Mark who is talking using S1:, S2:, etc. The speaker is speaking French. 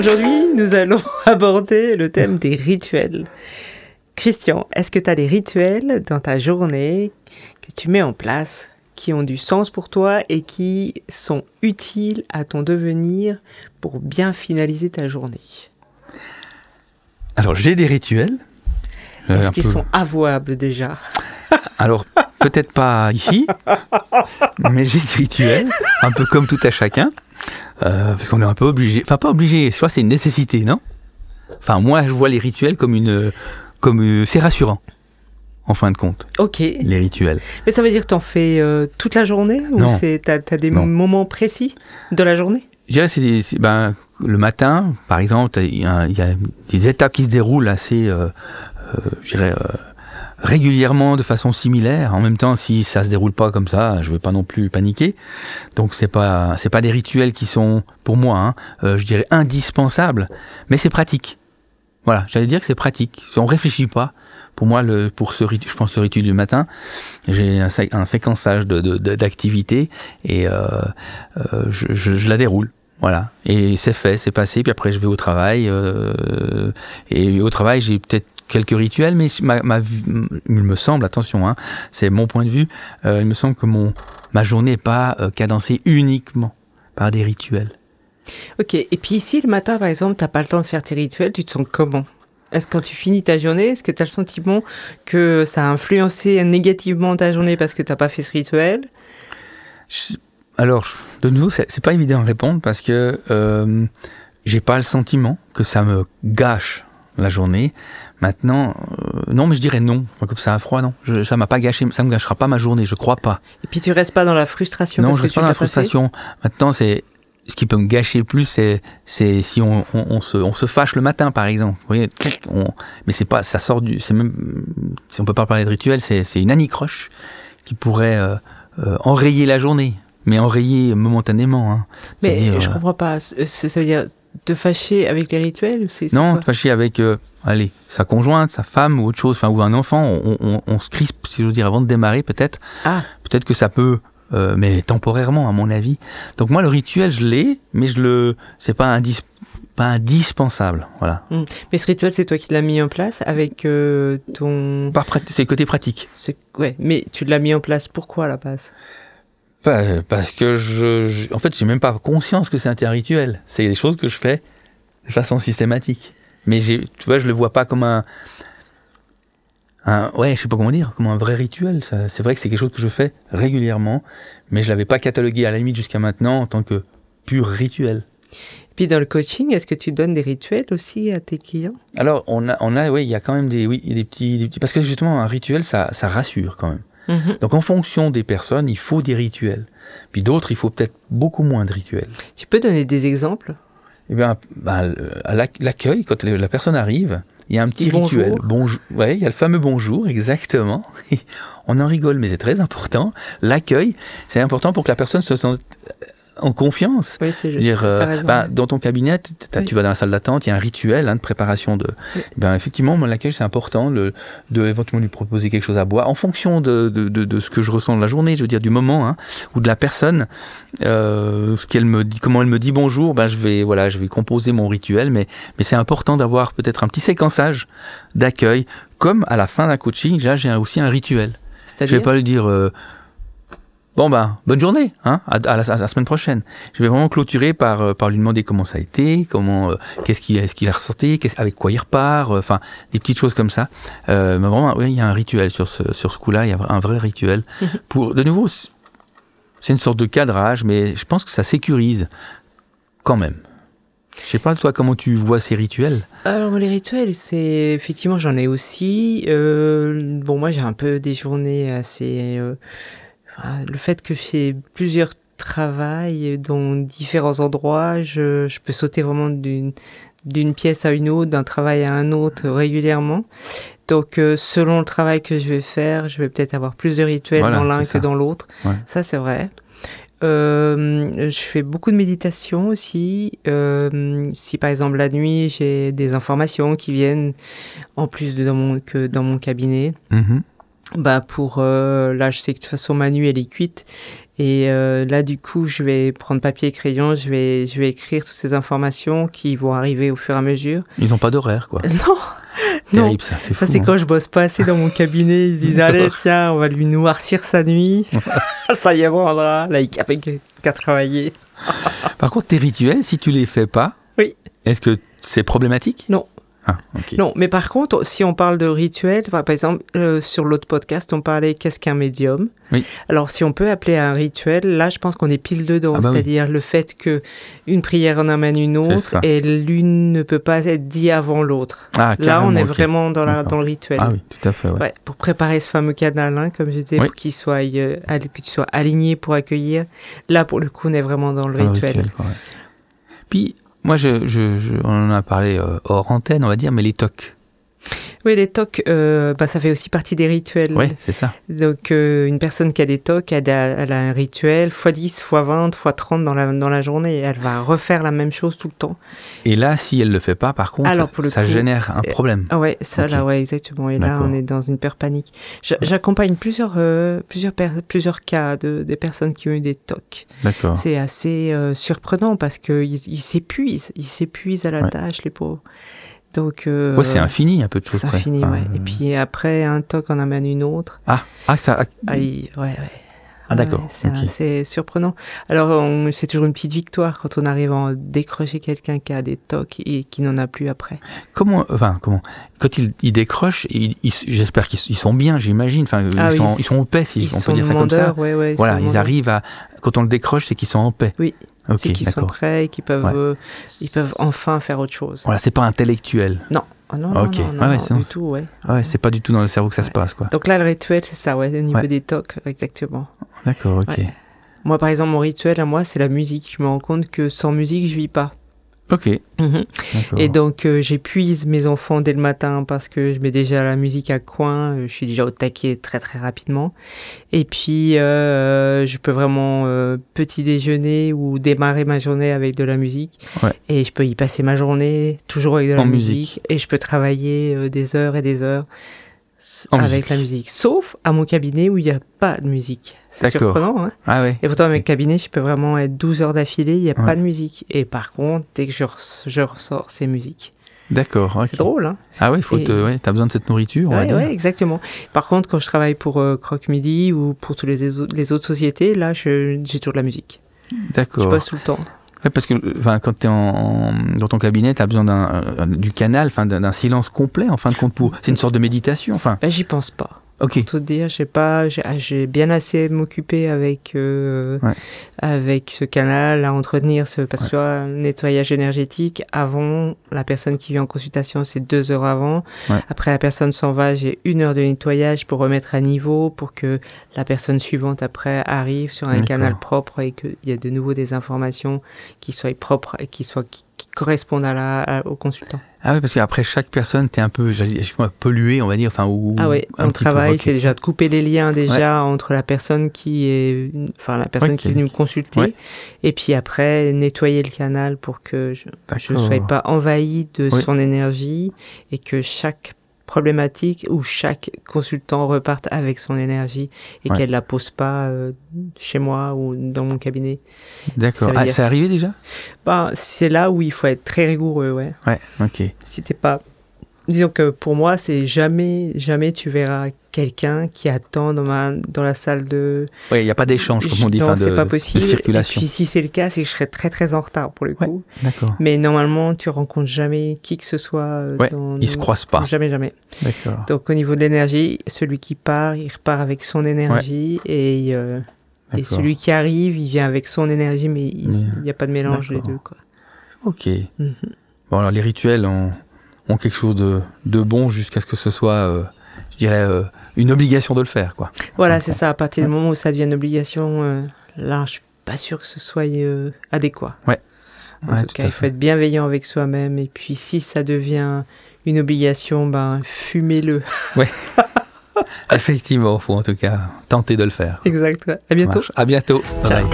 S1: Aujourd'hui, nous allons aborder le thème des rituels. Christian, est-ce que tu as des rituels dans ta journée que tu mets en place qui ont du sens pour toi et qui sont utiles à ton devenir pour bien finaliser ta journée?
S2: Alors j'ai des rituels.
S1: Est-ce qu'ils sont avouables déjà?
S2: Alors peut-être pas ici, mais j'ai des rituels, un peu comme tout à chacun, euh, parce qu'on est un peu obligé, enfin pas obligé, soit c'est une nécessité, non? Enfin moi je vois les rituels comme une, comme euh, c'est rassurant en fin de compte.
S1: Ok.
S2: Les rituels.
S1: Mais ça veut dire que tu en fais euh, toute la journée ou tu as, des moments précis de la journée?
S2: Je dirais c'est ben, le matin, par exemple, il y, a des étapes qui se déroulent assez, euh, euh, je dirais, régulièrement de façon similaire. En même temps, si ça se déroule pas comme ça, je vais pas non plus paniquer. Donc c'est pas c'est pas des rituels qui sont pour moi, hein, je dirais indispensables, mais c'est pratique. Voilà, j'allais dire que c'est pratique. On réfléchit pas pour moi, le, pour ce je pense ce rituel du matin, j'ai un, séquençage d'activités de, et euh, euh, je, je, la déroule. Voilà. Et c'est fait, c'est passé. Puis après, je vais au travail. Euh, et au travail, j'ai peut-être quelques rituels, mais ma, ma, il me semble, attention, hein, c'est mon point de vue, il me semble que mon, ma journée n'est pas cadencée uniquement par des rituels.
S1: Ok, et puis ici, le matin, par exemple, tu n'as pas le temps de faire tes rituels, tu te sens comment? Est-ce que quand tu finis ta journée, est-ce que tu as le sentiment que ça a influencé négativement ta journée parce que tu n'as pas fait ce rituel?
S2: Alors, de nouveau, c'est pas évident à répondre parce que euh, j'ai pas le sentiment que ça me gâche la journée. Maintenant, euh, non, mais je dirais non. Comme ça, à froid, non. Je, ça m'a pas gâché, ça me gâchera pas ma journée, je crois pas.
S1: Et puis tu restes pas dans la frustration.
S2: Non, je reste pas dans la frustration. Maintenant, c'est ce qui peut me gâcher plus, c'est, c'est si on, on, se, on, se, fâche le matin, par exemple. Vous voyez, mais c'est pas, ça sort du, c'est même, si on peut pas parler de rituel, c'est, c'est une anicroche qui pourrait euh, euh, enrayer la journée, mais enrayer momentanément. Hein.
S1: Mais je comprends pas. Ça veut dire te fâcher avec les rituels c'est,
S2: Non, te fâcher avec, allez, sa conjointe, sa femme ou autre chose, enfin ou un enfant. On, on, on se crispe, si je veux dire, avant de démarrer, peut-être.
S1: Ah.
S2: Peut-être que ça peut euh, mais temporairement à mon avis. Donc moi le rituel je l'ai, mais je le, c'est pas pas indispensable, voilà.
S1: Hmm. Mais ce rituel c'est toi qui l'as mis en place avec euh, ton.
S2: c'est le côté pratique.
S1: C'est ouais, mais tu l'as mis en place pourquoi à la base?
S2: Parce que je, en fait j'ai même pas conscience que c'est un rituel. C'est des choses que je fais de façon systématique. Mais tu vois je le vois pas comme un un, ouais, je sais pas comment dire, comme un vrai rituel. C'est vrai que c'est quelque chose que je fais régulièrement, mais je l'avais pas catalogué à la limite jusqu'à maintenant en tant que pur rituel.
S1: Puis dans le coaching, est-ce que tu donnes des rituels aussi à tes clients?
S2: Alors on a, on a, oui, il y a quand même des, oui, des petits, des petits, parce que justement un rituel, ça, ça rassure quand même. Mhm. Donc en fonction des personnes, il faut des rituels. Puis d'autres, il faut peut-être beaucoup moins de rituels.
S1: Tu peux donner des exemples?
S2: Eh bien, bah, l'accueil quand la personne arrive, il y a un petit rituel. Bonjour. Ouais, il y a le fameux bonjour, exactement. On en rigole, mais c'est très important. L'accueil, c'est important pour que la personne se sente en confiance.
S1: Oui, c'est juste. Dire, euh,
S2: bah, dans ton cabinet, tu vas dans la salle d'attente, il y a un rituel hein, de préparation de. Ben, effectivement, l'accueil, c'est important de, de, éventuellement lui proposer quelque chose à boire en fonction de, de, de, ce que je ressens de la journée, je veux dire du moment hein, ou de la personne. Euh, ce qu'elle me dit, comment elle me dit bonjour, ben je vais voilà, je vais composer mon rituel, mais mais c'est important d'avoir peut-être un petit séquençage d'accueil, comme à la fin d'un coaching, là j'ai aussi un rituel. Je vais pas lui dire. Euh, Bon ben, bonne journée, hein, à, la, semaine prochaine. Je vais vraiment clôturer par, euh, par lui demander comment ça a été, comment, euh, qu'est-ce qu'il, est-ce qu'il a ressorti, avec quoi il repart, euh, enfin, des petites choses comme ça. mais vraiment, oui, il y a un rituel sur ce, sur ce coup-là, il y a un vrai rituel. Pour, de nouveau, c'est une sorte de cadrage, mais je pense que ça sécurise quand même. Je sais pas, toi, comment tu vois ces rituels?
S1: Alors, les rituels, c'est. Effectivement, j'en ai aussi. bon, moi, j'ai un peu des journées assez le fait que j'ai plusieurs travails dans différents endroits, je, je peux sauter vraiment d'une d'une pièce à une autre, d'un travail à un autre régulièrement. Donc, euh, selon le travail que je vais faire, je vais peut-être avoir plus de rituels dans l'un que dans l'autre. Ça, c'est vrai. Euh, je fais beaucoup de méditation aussi. Euh, si par exemple la nuit j'ai des informations qui viennent en plus de dans mon que dans mon cabinet, mm-hmm bah pour euh, là je sais que de toute façon ma nuit elle est cuite Et euh, là, du coup, je vais prendre papier et crayon, je vais, je vais écrire toutes ces informations qui vont arriver au fur et à mesure.
S2: Ils n'ont pas d'horaire, quoi.
S1: Non, non.
S2: Terrible, ça, c'est fou.
S1: Ça, c'est
S2: hein.
S1: quand je bosse pas assez dans mon cabinet. Ils se disent, allez, tiens, on va lui noircir sa nuit. ça y est, vendra. Là, il n'y a qu'à travailler.
S2: Par contre, tes rituels, si tu les fais pas,
S1: Oui.
S2: est-ce que c'est problématique?
S1: Non.
S2: Ah, ok.
S1: Non, mais par contre, si on parle de rituel, par exemple, euh, sur l'autre podcast, on parlait qu'est-ce qu'un médium.
S2: Oui.
S1: Alors, si on peut appeler un rituel, là, je pense qu'on est pile dedans.
S2: Ah bah oui.
S1: C'est-à-dire le fait que une prière en amène une autre et l'une ne peut pas être dit avant l'autre.
S2: Ah,
S1: Là, on est vraiment dans, la,
S2: D'accord.
S1: dans le rituel.
S2: Ah oui, tout à fait, ouais.
S1: Ouais, pour préparer ce fameux canal, hein, comme je disais,
S2: Oui.
S1: pour qu'il soit, euh, que tu sois aligné pour accueillir. Là, pour le coup, on est vraiment dans le
S2: Dans le
S1: rituel.
S2: rituel, quoi, ouais. Puis, moi, je, je, je- on en a parlé euh, hors antenne, on va dire, mais les tocs.
S1: Oui, les tocs, euh, bah, ça fait aussi partie des rituels.
S2: Ouais, c'est ça.
S1: Donc, euh, une personne qui a des tocs, elle a, elle a un rituel x10, x20, x30 dans la, dans la journée. Elle va refaire la même chose tout le temps.
S2: Et là, si elle le fait pas, par contre,
S1: Alors, pour le
S2: ça
S1: coup,
S2: génère un
S1: euh,
S2: problème.
S1: Ah ouais, ça là, ouais, exactement. Et là, on est dans une peur panique. J'a- J'accompagne plusieurs, euh, plusieurs, plusieurs cas de des personnes qui ont eu des tocs.
S2: D'accord.
S1: C'est assez surprenant parce qu'ils ils s'épuisent, ils s'épuisent à la
S2: Ouais.
S1: tâche, les pauvres. Donc, euh,
S2: Ouais, c'est infini, un peu de choses.
S1: c'est infini, ouais.
S2: euh,
S1: Et puis après, un toc en amène une autre.
S2: Ah, ah, ça. ah,
S1: Ah, ouais, ouais.
S2: Ah, d'accord,
S1: Ouais, c'est
S2: ok.
S1: assez surprenant. Alors, c'est toujours une petite victoire quand on arrive à décrocher quelqu'un qui a des tocs et qui n'en a plus après.
S2: Comment, enfin, comment Quand ils, ils décrochent, j'espère qu'ils ils sont bien, j'imagine. Enfin,
S1: Ah
S2: ils,
S1: oui,
S2: sont,
S1: ils
S2: sont en paix, si on peut dire ça comme ça.
S1: ouais, ouais.
S2: Voilà, ils arrivent à. Quand on le décroche, c'est qu'ils sont en paix.
S1: Oui, C'est qu'ils sont prêts et qu'ils peuvent,
S2: Ouais.
S1: euh, ils peuvent enfin faire autre chose.
S2: Voilà, c'est pas intellectuel.
S1: Non, Ah non, non,
S2: Ok.
S1: non, non,
S2: Ouais, ouais,
S1: non,
S2: sinon-
S1: du tout, ouais.
S2: Ouais, c'est pas du tout dans le cerveau que ça se passe, quoi.
S1: Donc là, le rituel, c'est ça, ouais, au niveau des tocs, exactement.
S2: D'accord, ok.
S1: Moi, par exemple, mon rituel à moi, c'est la musique. Je me rends compte que sans musique, je vis pas.
S2: Ok, d'accord.
S1: Et donc, euh, j'épuise mes enfants dès le matin parce que je mets déjà la musique à coin. euh, Je suis déjà au taquet très très rapidement. Et puis, euh, je peux vraiment euh, petit déjeuner ou démarrer ma journée avec de la musique.
S2: Ouais.
S1: Et je peux y passer ma journée toujours avec de la musique.
S2: musique.
S1: Et je peux travailler des heures et des heures
S2: En
S1: avec
S2: musique.
S1: la musique. Sauf à mon cabinet où il n'y a pas de musique. C'est surprenant, hein
S2: Ah ouais.
S1: et pourtant, avec cabinet, je peux vraiment être 12 heures d'affilée, il n'y a
S2: Ouais.
S1: pas de musique. Et par contre, dès que je, res- je ressors, c'est musique.
S2: D'accord.
S1: C'est drôle, hein
S2: Ah ouais, il faut
S1: Et-
S2: te, ouais, t'as besoin de cette nourriture,
S1: Ouais, ouais, exactement. Par contre, quand je travaille pour euh, Croque Midi ou pour toutes les, autres- les autres sociétés, là, je- j'ai toujours de la musique. Je
S2: D'accord.
S1: passe tout le temps.
S2: Ouais, parce que quand tu es en, dans ton cabinet, tu as besoin d'un, euh, du canal, d'un silence complet, en fin de compte. Pour... C'est une sorte de méditation. Enfin,
S1: Ben, j'y pense pas.
S2: Ok.
S1: Pour tout dire, j'ai pas, j'ai, ah, bien assez m'occuper avec euh,
S2: Ouais.
S1: avec ce canal, à entretenir ce, parce que un nettoyage énergétique avant la personne qui vient en consultation, c'est deux heures avant.
S2: Ouais.
S1: Après la personne s'en va, j'ai une heure de nettoyage pour remettre à niveau, pour que la personne suivante après arrive sur un canal propre et qu'il y a de nouveau des informations qui soient propres et qui soient qui correspondent à la, à- au consultant.
S2: Ah oui, parce qu'après chaque personne, tu es un peu, pollué, on va dire. Enfin, ou,
S1: Ah oui,
S2: un petit
S1: travail, c'est déjà de couper les liens déjà entre la personne qui est, enfin la personne qui est venue me consulter,
S2: Ouais.
S1: et puis après nettoyer le canal pour que je ne sois pas envahi de son énergie et que chaque problématique ou chaque consultant reparte avec son énergie et
S2: Ouais.
S1: qu'elle la pose pas euh, chez moi ou dans mon cabinet.
S2: D'accord. Ah,
S1: dire-
S2: c'est arrivé déjà?
S1: Ben, c'est là où il faut être très rigoureux, ouais.
S2: Ouais, ok.
S1: si t'es pas disons que pour moi c'est jamais jamais tu verras quelqu'un qui attend dans ma dans la salle de
S2: Ouais, il n'y a pas d'échange, comme on dit,
S1: non c'est pas
S2: de
S1: possible
S2: circulation.
S1: et puis si c'est le cas c'est que je serais très très en retard pour le
S2: Ouais.
S1: coup
S2: D'accord.
S1: mais normalement tu rencontres jamais qui que ce soit euh,
S2: Ouais,
S1: dans,
S2: Ils se croisent pas.
S1: jamais jamais
S2: D'accord.
S1: donc au niveau de l'énergie celui qui part il repart avec son énergie et euh, et celui qui arrive il vient avec son énergie mais il n'y a pas de mélange les deux quoi
S2: Ok.
S1: Mhm.
S2: Bon, alors les rituels ont, ont quelque chose de, de bon jusqu'à ce que ce soit, euh, je dirais, euh, une obligation de le faire, quoi.
S1: Voilà,
S2: Enfin,
S1: c'est ça. À partir du moment où ça devient une obligation, euh, là, je suis pas sûr que ce soit adéquat.
S2: Ouais.
S1: En
S2: Ouais,
S1: tout
S2: tout
S1: cas, il faut être bienveillant avec soi-même. Et puis, si ça devient une obligation, ben, fumez-le.
S2: Effectivement, faut en tout cas tenter de le faire.
S1: exact. ouais. À bientôt.
S2: À bientôt. Bye.